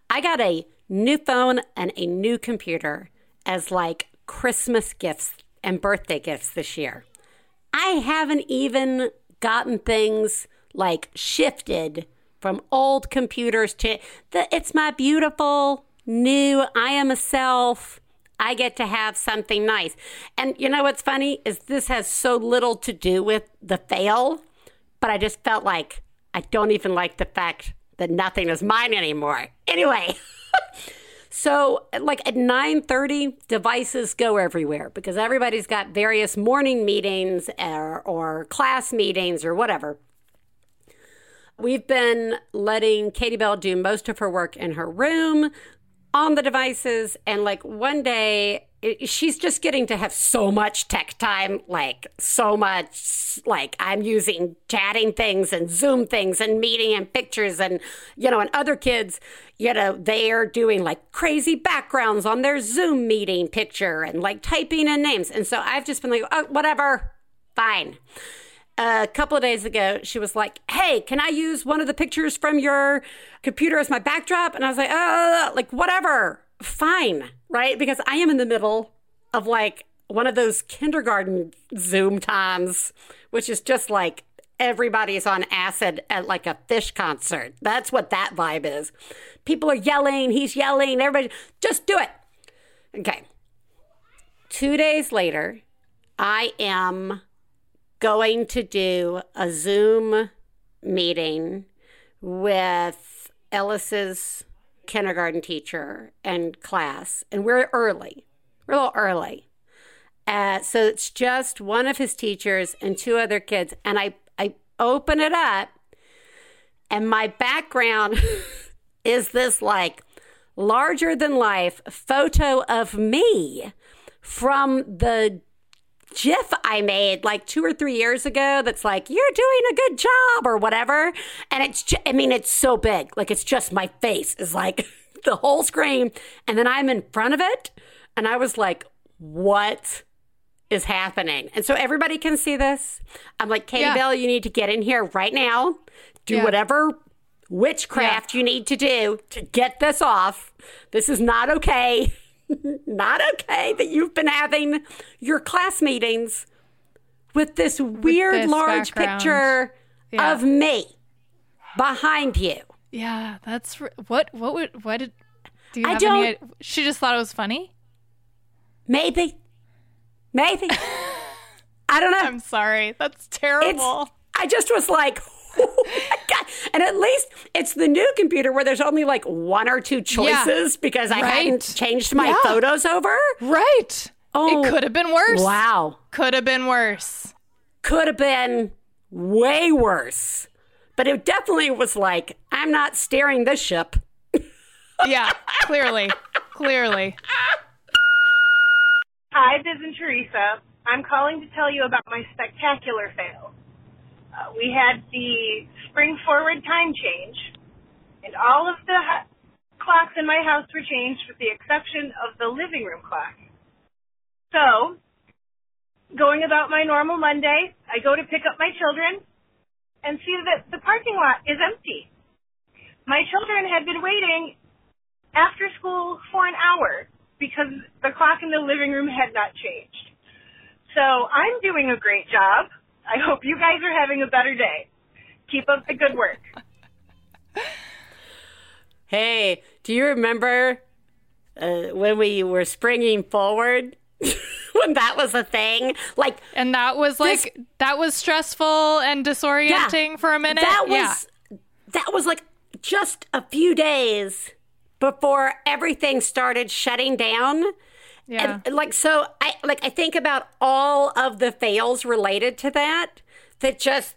Speaker 1: I got a new phone and a new computer as like Christmas gifts and birthday gifts this year. I haven't even gotten things like shifted from old computers to the it's my beautiful new I am a self. I get to have something nice. And you know what's funny is this has so little to do with the fail, but I just felt like I don't even like the fact that nothing is mine anymore. Anyway, So, like at 9:30, devices go everywhere because everybody's got various morning meetings or, or class meetings or whatever. We've been letting Katie Bell do most of her work in her room on the devices. And like one day, she's just getting to have so much tech time, like so much, like I'm using chatting things and Zoom things and meeting and pictures and, you know, and other kids, you know, they are doing like crazy backgrounds on their Zoom meeting picture and like typing in names. And so I've just been like, oh, whatever, fine a couple of days ago, she was like, Hey, can I use one of the pictures from your computer as my backdrop? And I was like, Uh, like, whatever, fine, right? Because I am in the middle of like one of those kindergarten Zoom times, which is just like everybody's on acid at like a Phish concert. That's what that vibe is. People are yelling, he's yelling, everybody, just do it. Okay. Two days later, I am going to do a Zoom meeting with Ellis's kindergarten teacher and class, and we're early. We're a little early. Uh, so it's just one of his teachers and two other kids. And I, I open it up, and my background is this like larger than life photo of me from the GIF I made like two or three years ago that's like, you're doing a good job or whatever. And it's, just, I mean, it's so big. Like, it's just my face is like the whole screen. And then I'm in front of it. And I was like, what is happening? And so everybody can see this. I'm like, Katie yeah. Bell, you need to get in here right now. Do yeah. whatever witchcraft yeah. you need to do to get this off. This is not okay. not okay that you've been having your class meetings with this weird
Speaker 2: this
Speaker 1: large
Speaker 2: background.
Speaker 1: picture
Speaker 2: Yeah.
Speaker 1: of me behind you.
Speaker 2: Yeah, that's what. What would what did? Do you
Speaker 1: I
Speaker 2: have
Speaker 1: don't-
Speaker 2: any? She just thought it was funny.
Speaker 1: Maybe. Maybe. I don't know.
Speaker 2: I'm sorry. That's
Speaker 1: It's,
Speaker 2: terrible.
Speaker 1: I just was like. And at least it's the new computer where there's only like one or two choices because I
Speaker 2: Right.
Speaker 1: hadn't changed my
Speaker 2: Yeah.
Speaker 1: photos over.
Speaker 2: right.
Speaker 1: Oh.
Speaker 2: It could have been worse.
Speaker 1: Wow.
Speaker 2: Could have been worse.
Speaker 1: Could have been way worse. But it definitely was like, I'm not steering this ship.
Speaker 2: Yeah, clearly. Clearly.
Speaker 6: Hi, this is Teresa. I'm calling to tell you about my spectacular fail. Uh, we had the spring forward time change, and all of the ha- clocks in my house were changed with the exception of the living room clock. So, going about my normal Monday, I go to pick up my children and see that the parking lot is empty. My children had been waiting after school for an hour because the clock in the living room had not changed. So I'm doing a great job. I hope you guys are having a better day. Keep up the good work.
Speaker 1: Hey, do you remember uh, when we were springing forward? when that was a thing? Like,
Speaker 2: And that was like that was stressful and disorienting for a minute.
Speaker 1: that
Speaker 2: yeah.
Speaker 1: was that was like just a few days before everything started shutting down.
Speaker 2: Yeah.
Speaker 1: And like so I like I think about all of the fails related to that that just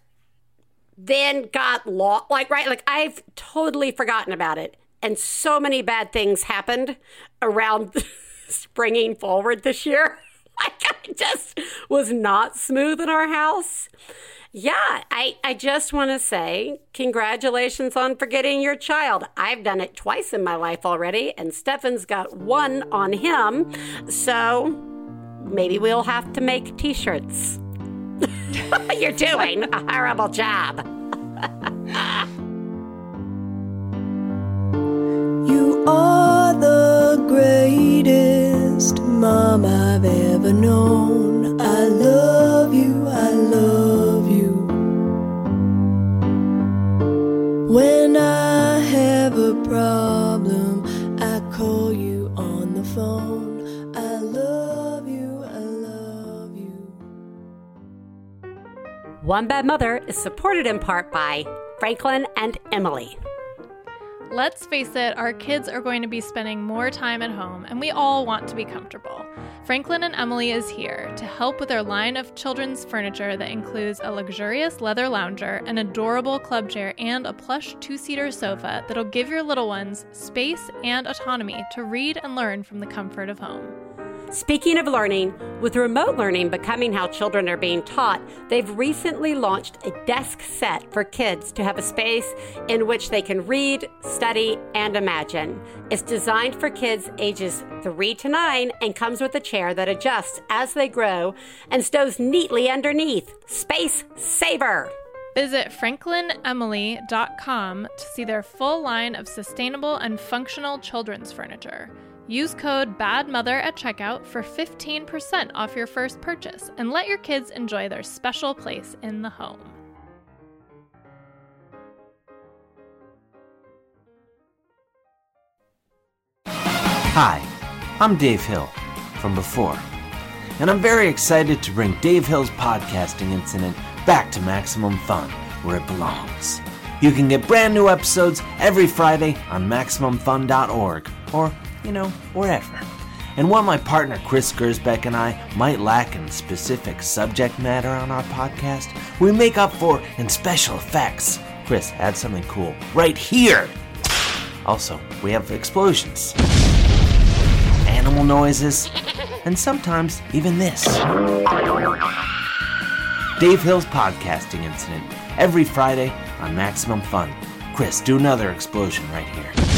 Speaker 1: then got lost like right like I've totally forgotten about it. And so many bad things happened around springing forward this year. Like I just was not smooth in our house yeah, I, I just want to say congratulations on forgetting your child. I've done it twice in my life already, and Stefan's got one on him. So maybe we'll have to make t shirts. You're doing a horrible job.
Speaker 7: You are the greatest mom I've ever known. I love you, When I have a problem, I call you on the phone. I love you, I love you.
Speaker 1: One Bad Mother is supported in part by Franklin and Emily.
Speaker 2: Let's face it, our kids are going to be spending more time at home, and we all want to be comfortable. Franklin and Emily is here to help with their line of children's furniture that includes a luxurious leather lounger, an adorable club chair, and a plush two seater sofa that'll give your little ones space and autonomy to read and learn from the comfort of home.
Speaker 1: Speaking of learning, with remote learning becoming how children are being taught, they've recently launched a desk set for kids to have a space in which they can read, study, and imagine. It's designed for kids ages 3 to 9 and comes with a chair that adjusts as they grow and stows neatly underneath. Space Saver!
Speaker 2: Visit franklinemily.com to see their full line of sustainable and functional children's furniture. Use code BADMOTHER at checkout for 15% off your first purchase and let your kids enjoy their special place in the home.
Speaker 8: Hi, I'm Dave Hill from before, and I'm very excited to bring Dave Hill's podcasting incident back to Maximum Fun where it belongs. You can get brand new episodes every Friday on MaximumFun.org or, you know, wherever. And while my partner Chris Gersbeck and I might lack in specific subject matter on our podcast, we make up for in special effects. Chris, add something cool right here. Also, we have explosions animal noises, and sometimes even this. Dave Hill's podcasting incident every Friday on Maximum Fun. Chris, do another explosion right here.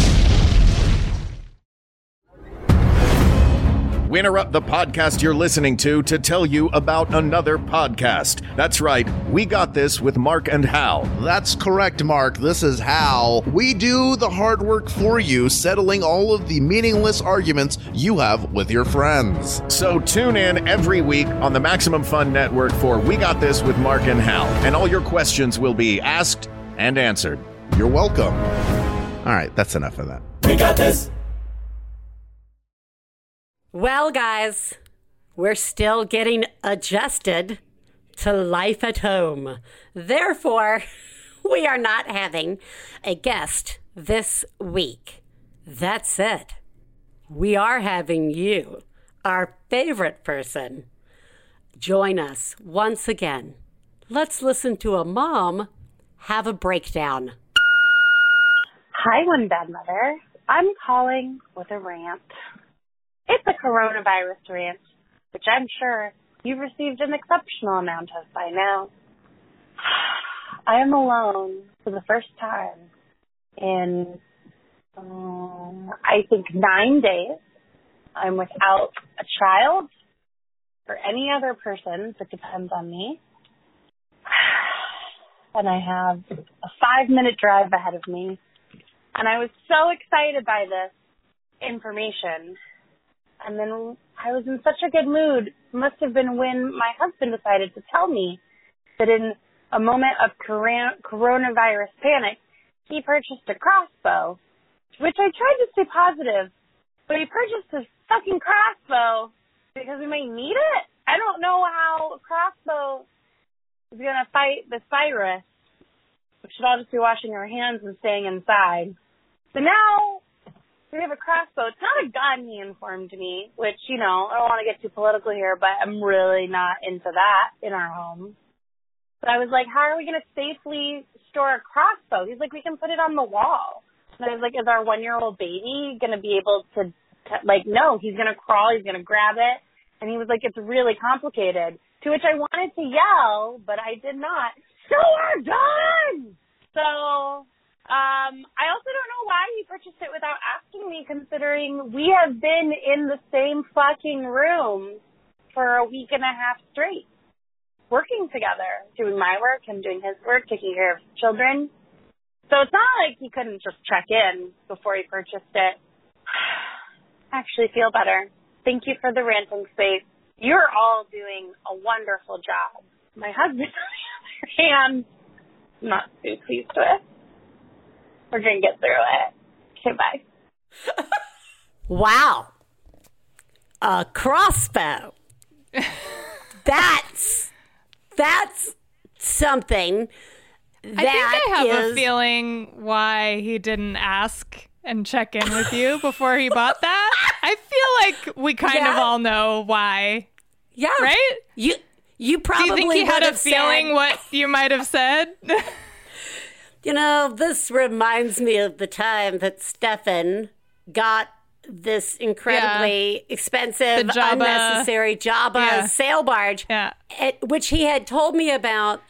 Speaker 9: We interrupt the podcast you're listening to to tell you about another podcast. That's right, we got this with Mark and Hal.
Speaker 10: That's correct, Mark. This is Hal. We do the hard work for you, settling all of the meaningless arguments you have with your friends.
Speaker 9: So tune in every week on the Maximum Fun Network for We Got This with Mark and Hal, and all your questions will be asked and answered.
Speaker 10: You're welcome. All right, that's enough of that.
Speaker 11: We got this.
Speaker 1: Well, guys, we're still getting adjusted to life at home. Therefore, we are not having a guest this week. That's it. We are having you, our favorite person, join us once again. Let's listen to a mom have a breakdown.
Speaker 12: Hi, One Bad Mother. I'm calling with a rant. It's a coronavirus rant, which I'm sure you've received an exceptional amount of by now. I am alone for the first time in, um, I think, nine days. I'm without a child or any other person that depends on me. And I have a five minute drive ahead of me. And I was so excited by this information and then I was in such a good mood. Must have been when my husband decided to tell me that in a moment of coronavirus panic, he purchased a crossbow, which I tried to stay positive, but he purchased a fucking crossbow because we might need it. I don't know how a crossbow is gonna fight this virus. We should all just be washing our hands and staying inside. So now we have a crossbow. It's not a gun, he informed me, which, you know, I don't want to get too political here, but I'm really not into that in our home. But I was like, how are we going to safely store a crossbow? He's like, we can put it on the wall. And I was like, is our one year old baby going to be able to, like, no, he's going to crawl, he's going to grab it. And he was like, it's really complicated. To which I wanted to yell, but I did not. So we're done! So um, I also don't know why he purchased it without asking me, considering we have been in the same fucking room for a week and a half straight, working together, doing my work and doing his work, taking care of children. So it's not like he couldn't just check in before he purchased it. I actually feel better. Thank you for the ranting space. You're all doing a wonderful job. My husband, on the other hand, not too pleased with. We're gonna get through it. Okay, bye.
Speaker 1: wow. A crossbow. that's that's something that
Speaker 2: I think I have
Speaker 1: is...
Speaker 2: a feeling why he didn't ask and check in with you before he bought that. I feel like we kind yeah. of all know why.
Speaker 1: Yeah.
Speaker 2: Right?
Speaker 1: You you probably
Speaker 2: Do you think he had a feeling
Speaker 1: said...
Speaker 2: what you might have said?
Speaker 1: You know, this reminds me of the time that Stefan got this incredibly yeah. expensive, Jabba, unnecessary Jabba yeah. sail barge,
Speaker 2: yeah.
Speaker 1: at, which he had told me about,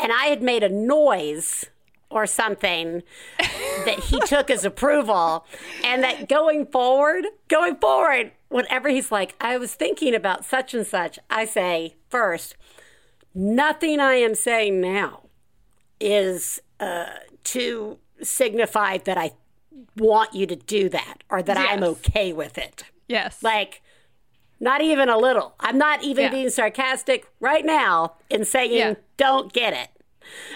Speaker 1: and I had made a noise or something that he took as approval, and that going forward, going forward, whenever he's like, I was thinking about such and such, I say first, nothing I am saying now is uh, to signify that I want you to do that or that yes. I'm okay with it.
Speaker 2: Yes.
Speaker 1: Like, not even a little. I'm not even yeah. being sarcastic right now in saying, yeah. don't get it.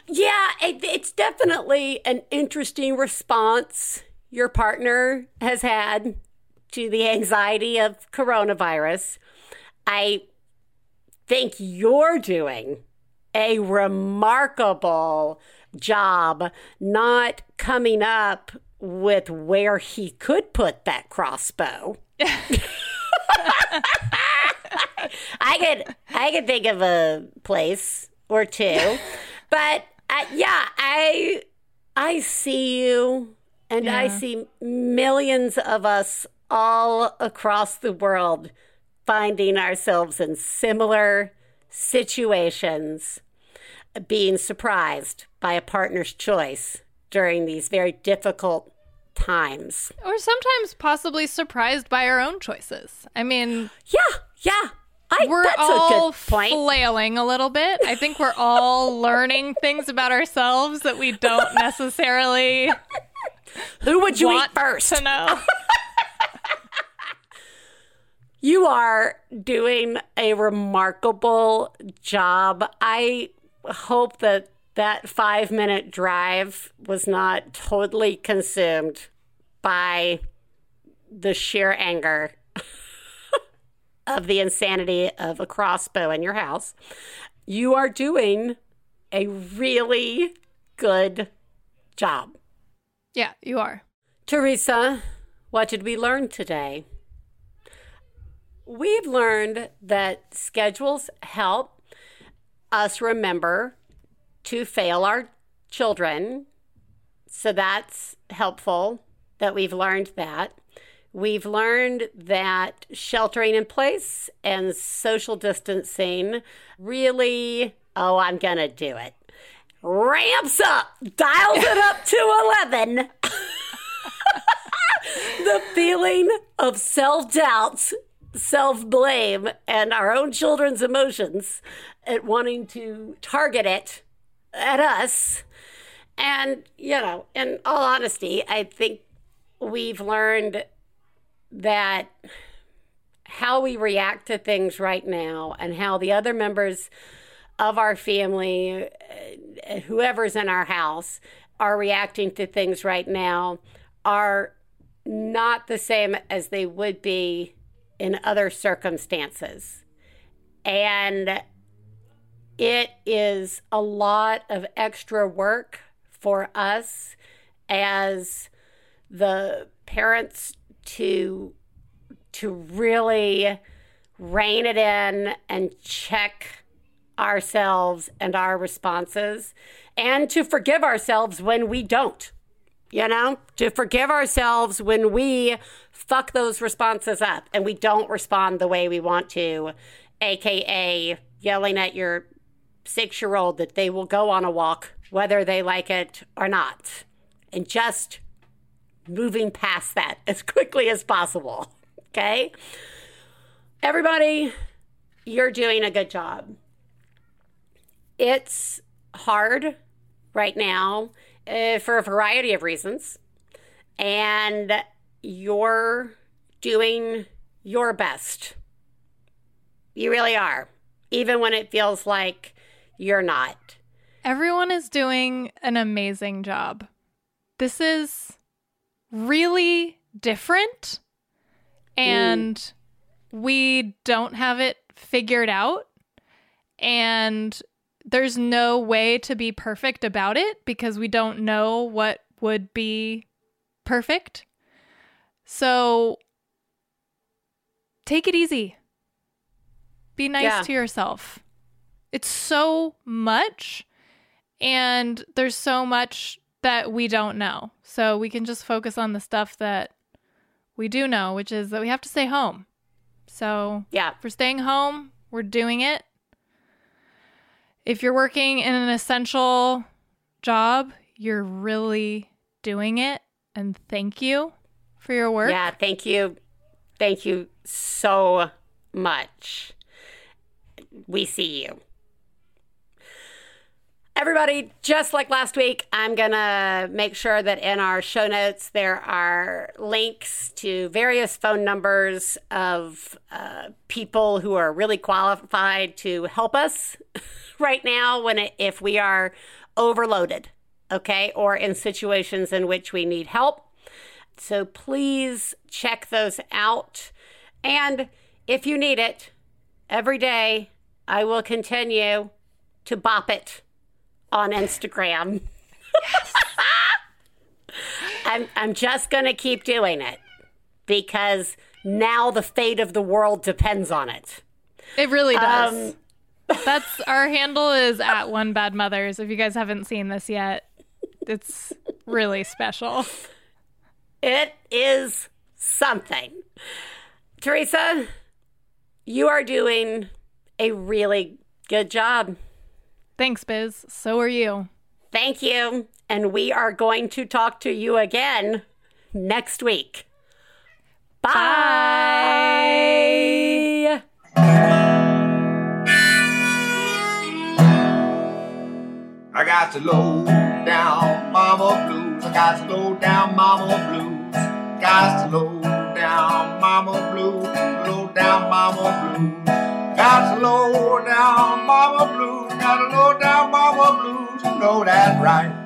Speaker 1: Yeah, it, it's definitely an interesting response your partner has had to the anxiety of coronavirus. I think you're doing a remarkable job not coming up with where he could put that crossbow. I could I could think of a place or two, but uh, yeah, I I see you, and yeah. I see millions of us all across the world finding ourselves in similar situations being surprised by a partner's choice during these very difficult times.
Speaker 2: Or sometimes possibly surprised by our own choices. I mean,
Speaker 1: yeah, yeah. I,
Speaker 2: we're all flailing a little bit. I think we're all learning things about ourselves that we don't necessarily.
Speaker 1: Who would you eat first?
Speaker 2: To know.
Speaker 1: you are doing a remarkable job. I hope that that five minute drive was not totally consumed by the sheer anger of the insanity of a crossbow in your house. You are doing a really good job.
Speaker 2: Yeah, you are.
Speaker 1: Theresa, what did we learn today? We've learned that schedules help us remember to fail our children. So that's helpful that we've learned that. We've learned that sheltering in place and social distancing really, oh, I'm going to do it, ramps up, dials it up to 11. the feeling of self doubt, self blame, and our own children's emotions at wanting to target it at us. And, you know, in all honesty, I think we've learned that how we react to things right now and how the other members of our family, uh, whoever's in our house, are reacting to things right now are not the same as they would be in other circumstances. And it is a lot of extra work for us as the parents to to really rein it in and check ourselves and our responses and to forgive ourselves when we don't you know? To forgive ourselves when we fuck those responses up and we don't respond the way we want to aka yelling at your six year old that they will go on a walk, whether they like it or not, and just moving past that as quickly as possible. Okay? Everybody, you're doing a good job. It's hard right now uh, for a variety of reasons, and you're doing your best. You really are, even when it feels like you're not.
Speaker 2: Everyone is doing an amazing job. This is really different and mm. we don't have it figured out and there's no way to be perfect about it because we don't know what would be perfect. So take it easy. Be nice yeah. to yourself it's so much and there's so much that we don't know. So we can just focus on the stuff that we do know, which is that we have to stay home. So,
Speaker 1: yeah,
Speaker 2: for staying home, we're doing it. If you're working in an essential job, you're really doing it. And thank you for your work.
Speaker 1: Yeah, thank you. Thank you so much. We see you. Everybody, just like last week, I'm going to make sure that in our show notes there are links to various phone numbers of uh, people who are really qualified to help us right now when it, if we are overloaded, okay, or in situations in which we need help. So please check those out. And if you need it, every day I will continue to bop it on Instagram. Yes. I'm I'm just going to keep doing it because now the fate of the world depends on it.
Speaker 2: It really does. Um, That's our handle is at one bad mothers. If you guys haven't seen this yet, it's really special.
Speaker 1: It is something. Theresa, you are doing a really good job.
Speaker 2: Thanks, Biz. So are you.
Speaker 1: Thank you. And we are going to talk to you again
Speaker 13: next week.
Speaker 2: Bye.
Speaker 11: I got to low down mama blues. I got to low down mama blues. Got to low down mama blues. Low down mama blues. Got to low down mama blues. Got to low down mama blues. You know that right.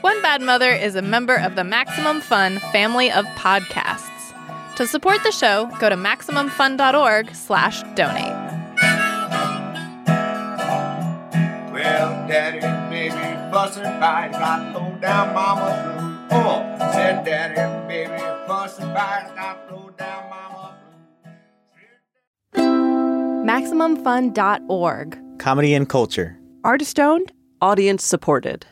Speaker 2: One Bad Mother is a member of the Maximum Fun family of podcasts. To support the show, go to MaximumFun.org slash donate.
Speaker 11: Well, daddy and baby fussing fight, got low down mama blue. Oh, said daddy and baby fussing fight, got low down mama
Speaker 2: blue. MaximumFun.org.
Speaker 14: Comedy and culture.
Speaker 15: Artist owned, audience supported.